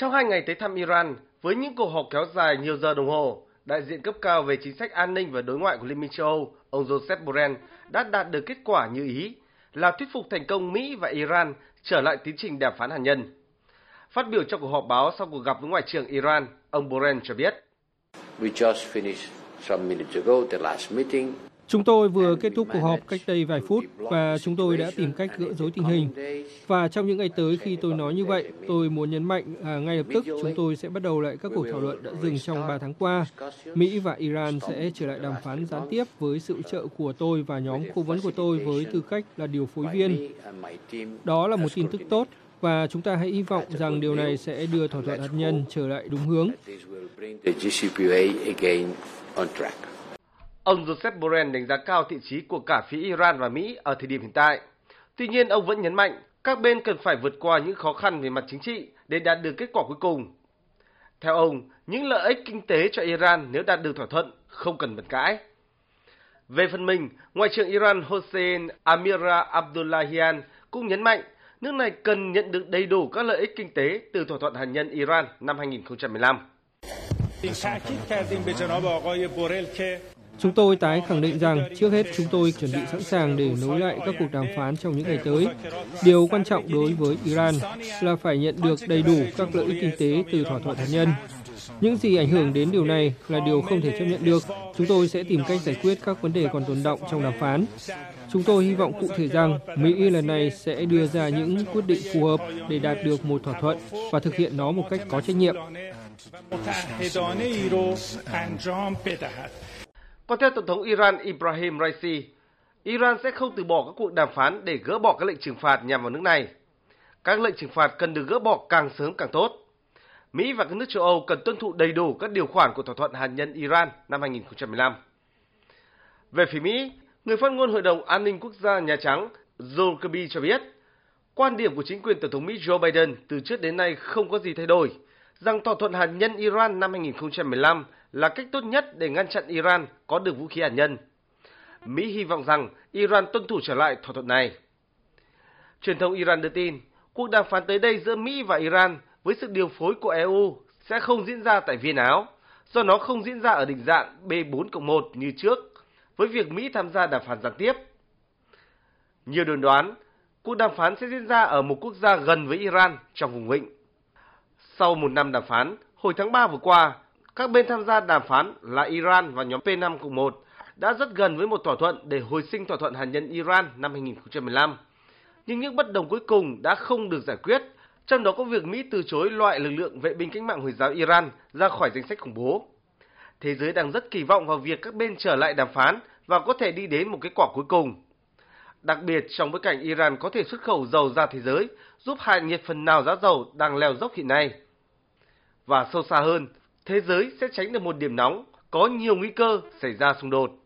Trong hai ngày tới thăm Iran, với những cuộc họp kéo dài nhiều giờ đồng hồ, đại diện cấp cao về chính sách an ninh và đối ngoại của Liên minh châu Âu, ông Joseph Borrell đã đạt được kết quả như ý, là thuyết phục thành công Mỹ và Iran trở lại tiến trình đàm phán hạt nhân. Phát biểu trong cuộc họp báo sau cuộc gặp với Ngoại trưởng Iran, ông Borrell cho biết. We just finished some minutes ago the last meeting Chúng tôi vừa kết thúc cuộc họp cách đây vài phút và chúng tôi đã tìm cách gỡ rối tình hình. Và trong những ngày tới khi tôi nói như vậy, tôi muốn nhấn mạnh à, ngay lập tức chúng tôi sẽ bắt đầu lại các cuộc thảo luận đã dừng trong 3 tháng qua. Mỹ và Iran sẽ trở lại đàm phán gián tiếp với sự trợ của tôi và nhóm cố vấn của tôi với tư cách là điều phối viên. Đó là một tin tức tốt và chúng ta hãy hy vọng rằng điều này sẽ đưa thỏa thuận hạt nhân trở lại đúng hướng. Ông Joseph Borrell đánh giá cao thiện trí của cả phía Iran và Mỹ ở thời điểm hiện tại. Tuy nhiên, ông vẫn nhấn mạnh các bên cần phải vượt qua những khó khăn về mặt chính trị để đạt được kết quả cuối cùng. Theo ông, những lợi ích kinh tế cho Iran nếu đạt được thỏa thuận không cần bận cãi. Về phần mình, Ngoại trưởng Iran Hossein Amira Abdullahian cũng nhấn mạnh nước này cần nhận được đầy đủ các lợi ích kinh tế từ thỏa thuận hạt nhân Iran năm 2015. Chúng tôi tái khẳng định rằng trước hết chúng tôi chuẩn bị sẵn sàng để nối lại các cuộc đàm phán trong những ngày tới. Điều quan trọng đối với Iran là phải nhận được đầy đủ các lợi ích kinh tế từ thỏa thuận hạt nhân. Những gì ảnh hưởng đến điều này là điều không thể chấp nhận được. Chúng tôi sẽ tìm cách giải quyết các vấn đề còn tồn động trong đàm phán. Chúng tôi hy vọng cụ thể rằng Mỹ lần này sẽ đưa ra những quyết định phù hợp để đạt được một thỏa thuận và thực hiện nó một cách có trách nhiệm. Còn theo Tổng thống Iran Ibrahim Raisi, Iran sẽ không từ bỏ các cuộc đàm phán để gỡ bỏ các lệnh trừng phạt nhằm vào nước này. Các lệnh trừng phạt cần được gỡ bỏ càng sớm càng tốt. Mỹ và các nước châu Âu cần tuân thủ đầy đủ các điều khoản của thỏa thuận hạt nhân Iran năm 2015. Về phía Mỹ, người phát ngôn Hội đồng An ninh Quốc gia Nhà Trắng John Kirby cho biết, quan điểm của chính quyền Tổng thống Mỹ Joe Biden từ trước đến nay không có gì thay đổi, rằng thỏa thuận hạt nhân Iran năm 2015 là cách tốt nhất để ngăn chặn Iran có được vũ khí hạt nhân. Mỹ hy vọng rằng Iran tuân thủ trở lại thỏa thuận này. Truyền thông Iran đưa tin, cuộc đàm phán tới đây giữa Mỹ và Iran với sự điều phối của EU sẽ không diễn ra tại Viên Áo, do nó không diễn ra ở định dạng B4 cộng 1 như trước, với việc Mỹ tham gia đàm phán gián tiếp. Nhiều đồn đoán, cuộc đàm phán sẽ diễn ra ở một quốc gia gần với Iran trong vùng vịnh. Sau một năm đàm phán, hồi tháng 3 vừa qua, các bên tham gia đàm phán là Iran và nhóm P5 cùng 1 đã rất gần với một thỏa thuận để hồi sinh thỏa thuận hạt nhân Iran năm 2015. Nhưng những bất đồng cuối cùng đã không được giải quyết, trong đó có việc Mỹ từ chối loại lực lượng vệ binh cách mạng Hồi giáo Iran ra khỏi danh sách khủng bố. Thế giới đang rất kỳ vọng vào việc các bên trở lại đàm phán và có thể đi đến một kết quả cuối cùng. Đặc biệt trong bối cảnh Iran có thể xuất khẩu dầu ra thế giới, giúp hạ nhiệt phần nào giá dầu đang leo dốc hiện nay. Và sâu xa hơn, thế giới sẽ tránh được một điểm nóng, có nhiều nguy cơ xảy ra xung đột.